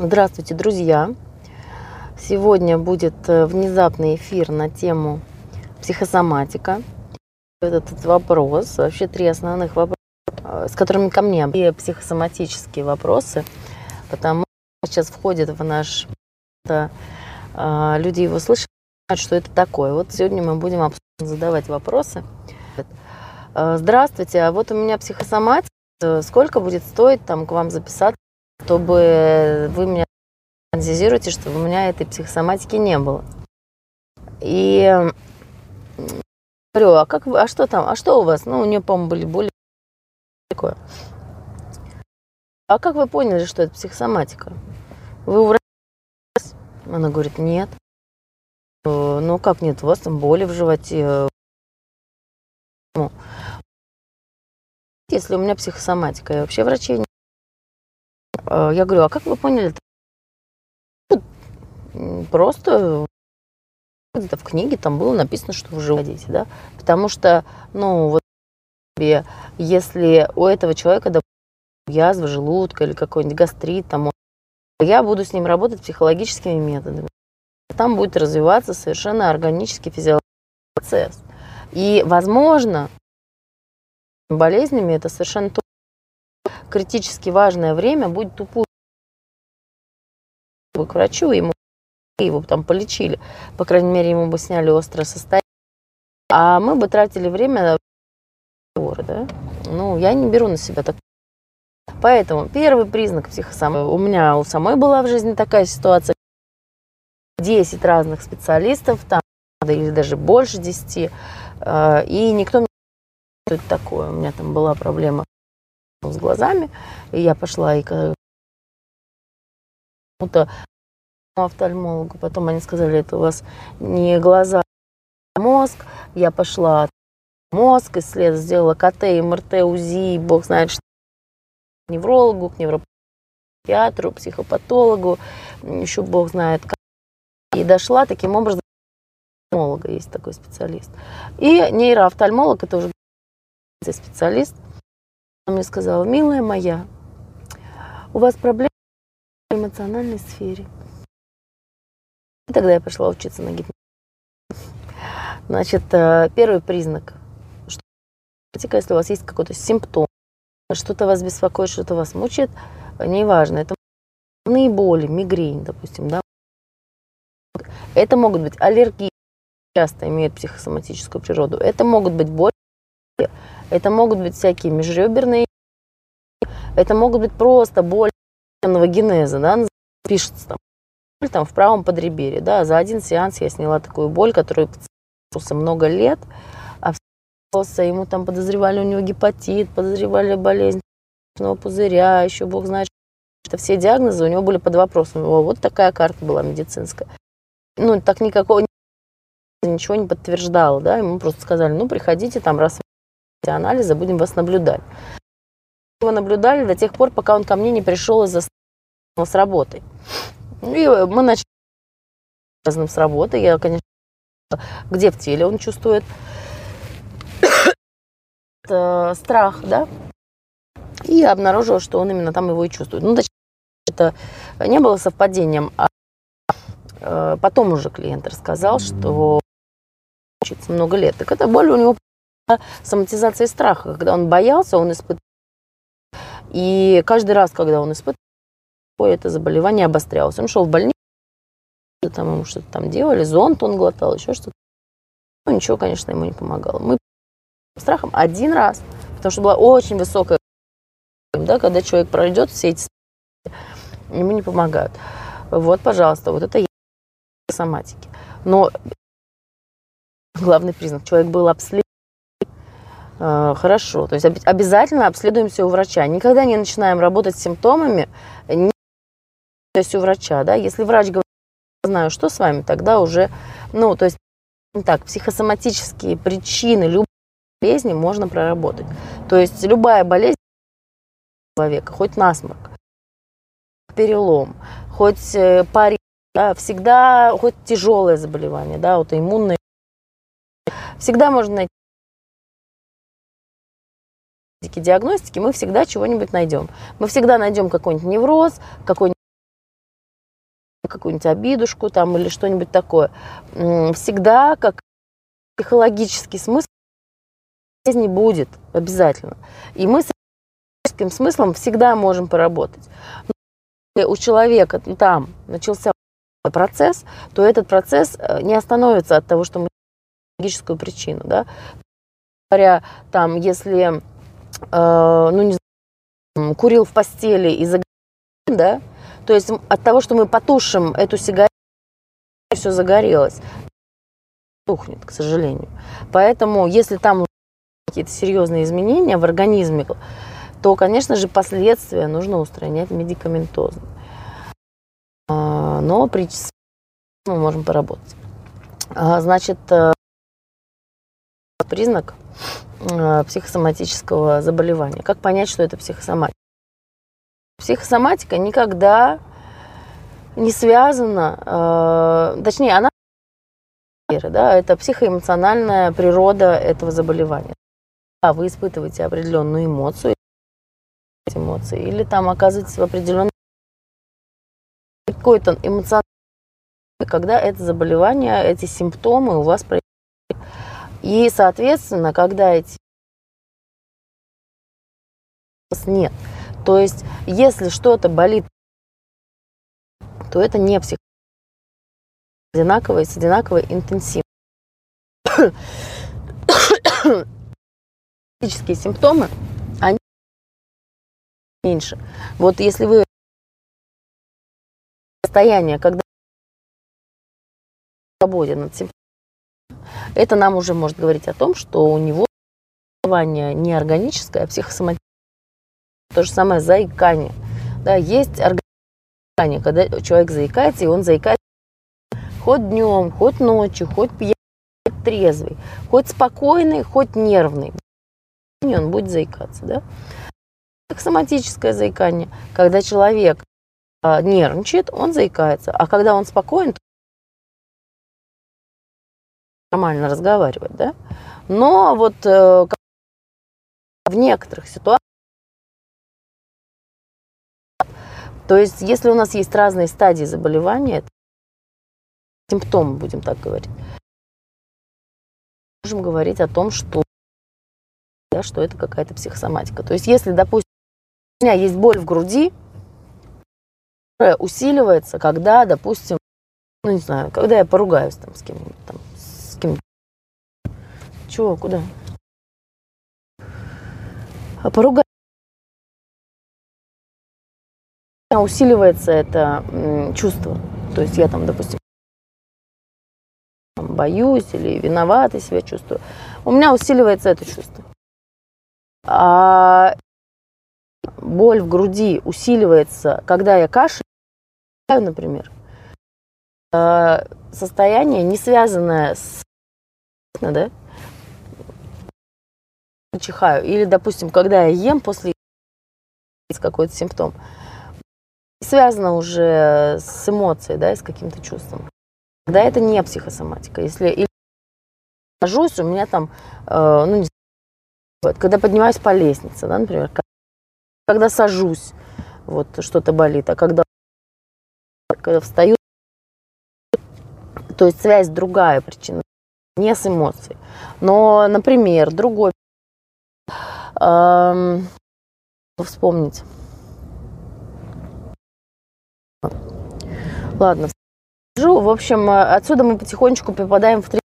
Здравствуйте, друзья! Сегодня будет э, внезапный эфир на тему психосоматика. Этот вопрос, вообще три основных вопроса, э, с которыми ко мне, и психосоматические вопросы, потому что сейчас входит в наш... Это, люди его слышат, знают, что это такое. Вот сегодня мы будем задавать вопросы. Э, здравствуйте, а вот у меня психосоматика. Сколько будет стоить там к вам записаться? Чтобы вы меня анализируете, чтобы у меня этой психосоматики не было. И говорю, а как вы, а что там, а что у вас? Ну, у нее, по-моему, были боли. Такое. А как вы поняли, что это психосоматика? Вы у врача? Она говорит, нет. Ну, как нет, у вас там боли в животе. Ну, если у меня психосоматика, я вообще врачей не Э, я говорю, а как вы поняли? Просто где-то в книге там было написано, что вы живодите, да? Потому что, ну, вот если у этого человека, допустим, язва желудка или какой-нибудь гастрит, там, я буду с ним работать психологическими методами. Там будет развиваться совершенно органический физиологический процесс. И, возможно, болезнями это совершенно критически важное время будет тупую к врачу, ему его там полечили, по крайней мере, ему бы сняли острое состояние, а мы бы тратили время разговоры, да? Ну, я не беру на себя так. Поэтому первый признак психосоматики. У меня у самой была в жизни такая ситуация. 10 разных специалистов, там, или даже больше 10, э, и никто не что это такое. У меня там была проблема с глазами. И я пошла и к то офтальмологу. Потом они сказали, это у вас не глаза, а мозг. Я пошла мозг, исследовала, сделала КТ, МРТ, УЗИ, бог знает что. К неврологу, к невропсихиатру, психопатологу, еще бог знает как. И дошла таким образом офтальмолога, есть такой специалист. И нейроофтальмолог, это уже специалист, она мне сказала, милая моя, у вас проблемы в эмоциональной сфере. И тогда я пошла учиться на гипноз. Значит, э, первый признак, что если у вас есть какой-то симптом, что-то вас беспокоит, что-то вас мучает, неважно, это боли, мигрень, допустим, да. Это могут быть аллергии, часто имеют психосоматическую природу. Это могут быть боли, это могут быть всякие межреберные, это могут быть просто боль генеза, да, пишется там, там в правом подреберье, да, за один сеанс я сняла такую боль, которую пациенту много лет, а ему там подозревали у него гепатит, подозревали болезнь пузыря, еще бог знает, что все диагнозы у него были под вопросом. Вот такая карта была медицинская. Ну, так никакого ничего не подтверждало, да, ему просто сказали, ну, приходите там раз анализа, будем вас наблюдать. Его наблюдали до тех пор, пока он ко мне не пришел из-за с работы. И мы начали с работы. Я, конечно, где в теле он чувствует страх, да, и я обнаружила, что он именно там его и чувствует. Ну, точнее, это не было совпадением, а э, потом уже клиент рассказал, что учится много лет. Так это боль у него соматизация страха, когда он боялся, он испытывал. И каждый раз, когда он испытывал, это заболевание обострялось. Он шел в больницу, там ему что-то там делали, зонт он глотал, еще что-то. Ну, ничего, конечно, ему не помогало. Мы страхом один раз, потому что была очень высокая, да, когда человек пройдет все эти ему не помогают. Вот, пожалуйста, вот это соматики. Но главный признак, человек был обследован хорошо. То есть обязательно обследуемся у врача. Никогда не начинаем работать с симптомами, не то есть у врача, да. Если врач говорит, знаю, что с вами, тогда уже, ну, то есть так, психосоматические причины любой болезни можно проработать. То есть любая болезнь человека, хоть насморк, перелом, хоть э, парень, да, всегда, хоть тяжелое заболевание, да, аутоиммунное, всегда можно найти диагностики мы всегда чего-нибудь найдем. Мы всегда найдем какой-нибудь невроз, какой-нибудь какую-нибудь обидушку там или что-нибудь такое. Всегда как психологический смысл не будет обязательно. И мы с психологическим смыслом всегда можем поработать. Но если у человека там начался процесс, то этот процесс э, не остановится от того, что мы логическую причину, да. Говоря, там, если, ну, не знаю, курил в постели и загорел, да, то есть от того, что мы потушим эту сигарету, все загорелось, тухнет, к сожалению. Поэтому, если там какие-то серьезные изменения в организме, то, конечно же, последствия нужно устранять медикаментозно. А, но при мы можем поработать. А, значит, э, признак э, психосоматического заболевания. Как понять, что это психосоматика? Психосоматика никогда не связана, э, точнее, она да, это психоэмоциональная природа этого заболевания. А вы испытываете определенную эмоцию, эмоции, или там оказываетесь в определенном какой-то эмоциональный, когда это заболевание, эти симптомы у вас происходят. И, соответственно, когда эти нет. То есть, если что-то болит, то это не псих. Одинаково с одинаковой интенсивностью. Физические симптомы, они меньше. Вот если вы состояние, когда свободен от симптомов, это нам уже может говорить о том, что у него заболевание не органическое, а психосоматическое. То же самое заикание. Да, есть органическое, когда человек заикается, и он заикается хоть днем, хоть ночью, хоть пьяный, хоть трезвый, хоть спокойный, хоть нервный. Он будет заикаться. Да? Психосоматическое заикание, когда человек а, нервничает, он заикается. А когда он спокоен, то нормально разговаривать, да? Но вот э, в некоторых ситуациях, то есть если у нас есть разные стадии заболевания, симптомы, будем так говорить, можем говорить о том, что, да, что это какая-то психосоматика. То есть если, допустим, у меня есть боль в груди, усиливается, когда, допустим, ну не знаю, когда я поругаюсь там с кем-нибудь, там, Чего, куда? А поругать усиливается это чувство. То есть я там, допустим, боюсь или виновата себя чувствую. У меня усиливается это чувство. А боль в груди усиливается, когда я кашляю, например. А состояние, не связанное с да? Чихаю. Или, допустим, когда я ем после какой-то симптом, связано уже с эмоцией, да, с каким-то чувством. Да, это не психосоматика. Если или у меня там, э, ну, не знаю, когда поднимаюсь по лестнице, да, например, когда сажусь, вот что-то болит, а когда, когда встаю, то есть связь другая причина не с эмоцией. Но, например, другой эм, вспомнить. Ладно, в общем, отсюда мы потихонечку попадаем в третий,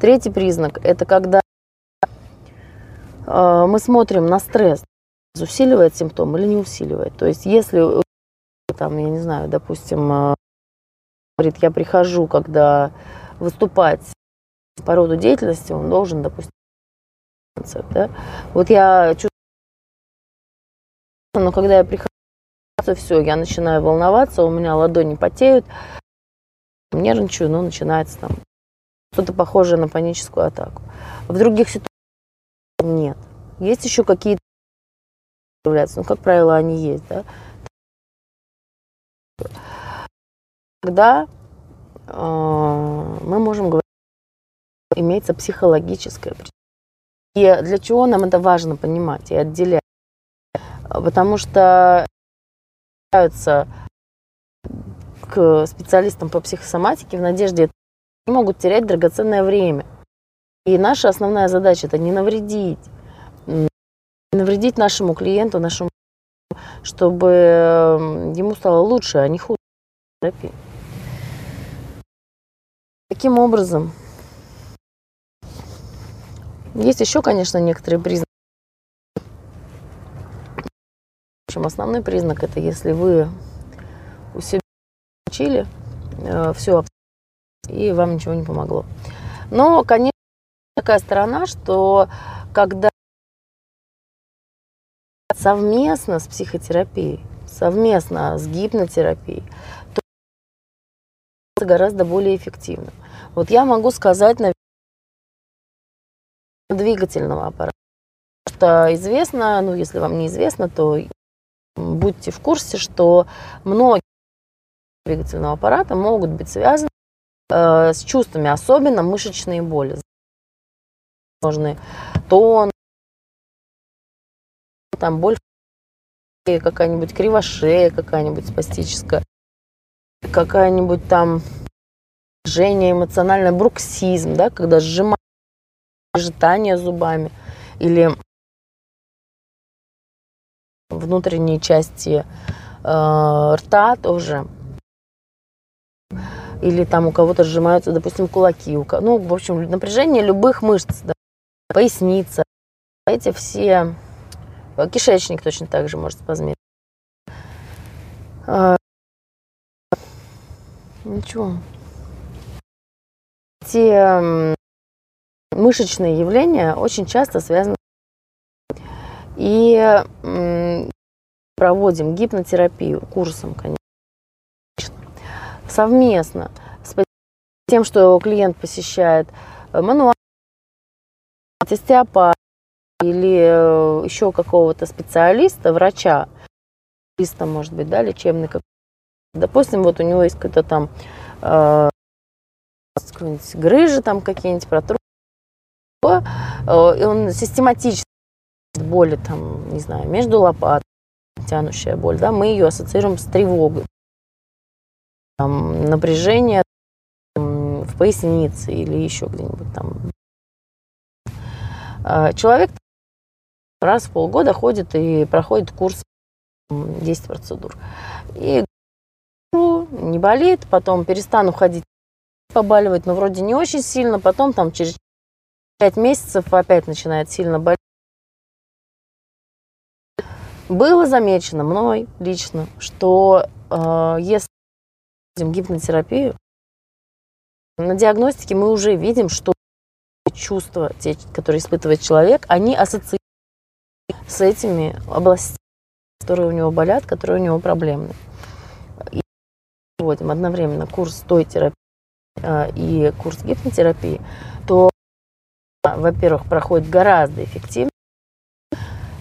третий признак. Это когда э, мы смотрим на стресс, усиливает симптом или не усиливает. То есть, если там, я не знаю, допустим, э, говорит, я прихожу, когда выступать по роду деятельности, он должен, допустим, да? Вот я чувствую, но когда я прихожу, все, я начинаю волноваться, у меня ладони потеют, нервничаю, но начинается там что-то похожее на паническую атаку. В других ситуациях нет. Есть еще какие-то являются, ну, как правило, они есть, да. Когда э, мы можем говорить, имеется психологическая причина. И для чего нам это важно понимать и отделять? Потому что к специалистам по психосоматике в надежде, они могут терять драгоценное время. И наша основная задача – это не навредить. Не навредить нашему клиенту, нашему чтобы ему стало лучше, а не хуже. Таким образом, есть еще, конечно, некоторые признаки. В общем, основной признак это если вы у себя учили э, все и вам ничего не помогло. Но, конечно, такая сторона, что когда совместно с психотерапией, совместно с гипнотерапией, то гораздо более эффективно. Вот я могу сказать, наверное, двигательного аппарата. Что известно, ну если вам не известно, то будьте в курсе, что многие двигательного аппарата могут быть связаны э, с чувствами, особенно мышечные боли. Нужны тон, там боль какая-нибудь кривошея какая-нибудь спастическая, какая-нибудь там жжение эмоциональное, бруксизм, да, когда сжимают скрежетание зубами или внутренние части э, рта тоже. Или там у кого-то сжимаются, допустим, кулаки. У, ну, в общем, напряжение любых мышц, да, поясница. Эти все... Э, кишечник точно так же может спазмировать. А, ничего. Те мышечные явления очень часто связаны и проводим гипнотерапию курсом, конечно, совместно с тем, что клиент посещает э, мануал, остеопат или э, еще какого-то специалиста, врача, специалиста, может быть, да, лечебный, допустим, вот у него есть какой-то там э, грыжи там какие-нибудь, протру Э, и он систематически боли там, не знаю, между лопат, тянущая боль, да, мы ее ассоциируем с тревогой. Там, напряжение в пояснице или еще где-нибудь там. А, человек раз в полгода ходит и проходит курс 10 процедур. И не болит, потом перестану ходить, побаливать, но вроде не очень сильно, потом там через Пять месяцев опять начинает сильно болеть. Было замечено мной лично, что э, если мы гипнотерапию, на диагностике мы уже видим, что чувства, те, которые испытывает человек, они ассоциируются с этими областями, которые у него болят, которые у него проблемны. И проводим одновременно курс той терапии э, и курс гипнотерапии, то во-первых, проходит гораздо эффективнее.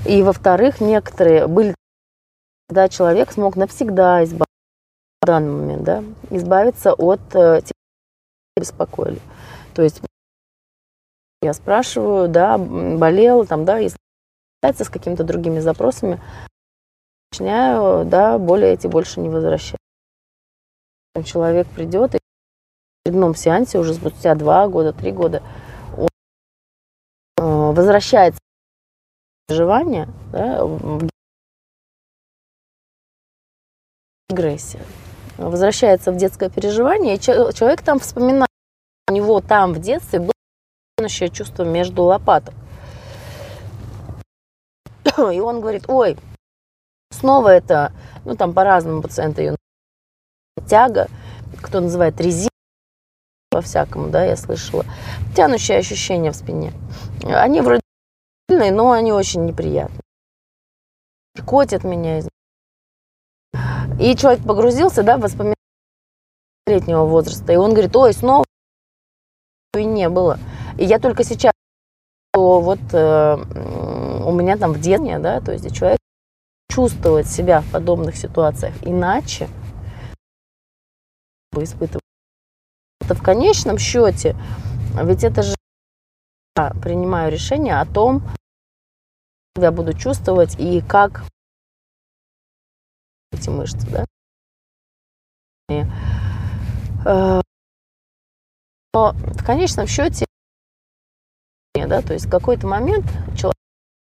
И, во-вторых, некоторые были, когда человек смог навсегда избавиться в данный момент, да, избавиться от э, беспокоили. То есть я спрашиваю, да, болел, там, да, если с какими-то другими запросами, начинаю, да, более эти больше не возвращать. Человек придет и в очередном сеансе уже спустя два года, три года возвращается переживание, да, в агрессия, возвращается в детское переживание, и человек там вспоминает, у него там в детстве было тянущее чувство между лопаток. И он говорит, ой, снова это, ну там по-разному пациенты ее тяга, кто называет резина, по-всякому, да, я слышала. Тянущие ощущения в спине. Они вроде сильные, но они очень неприятные. Котят меня. И человек погрузился, да, в воспоминания летнего возраста. И он говорит, ой, снова и не было. И я только сейчас, вот э, у меня там в детстве, да, то есть человек чувствует себя в подобных ситуациях иначе, испытывать это в конечном счете, ведь это же я принимаю решение о том, как я буду чувствовать и как эти мышцы, да. Э, но в конечном счете, да, то есть в какой-то момент человек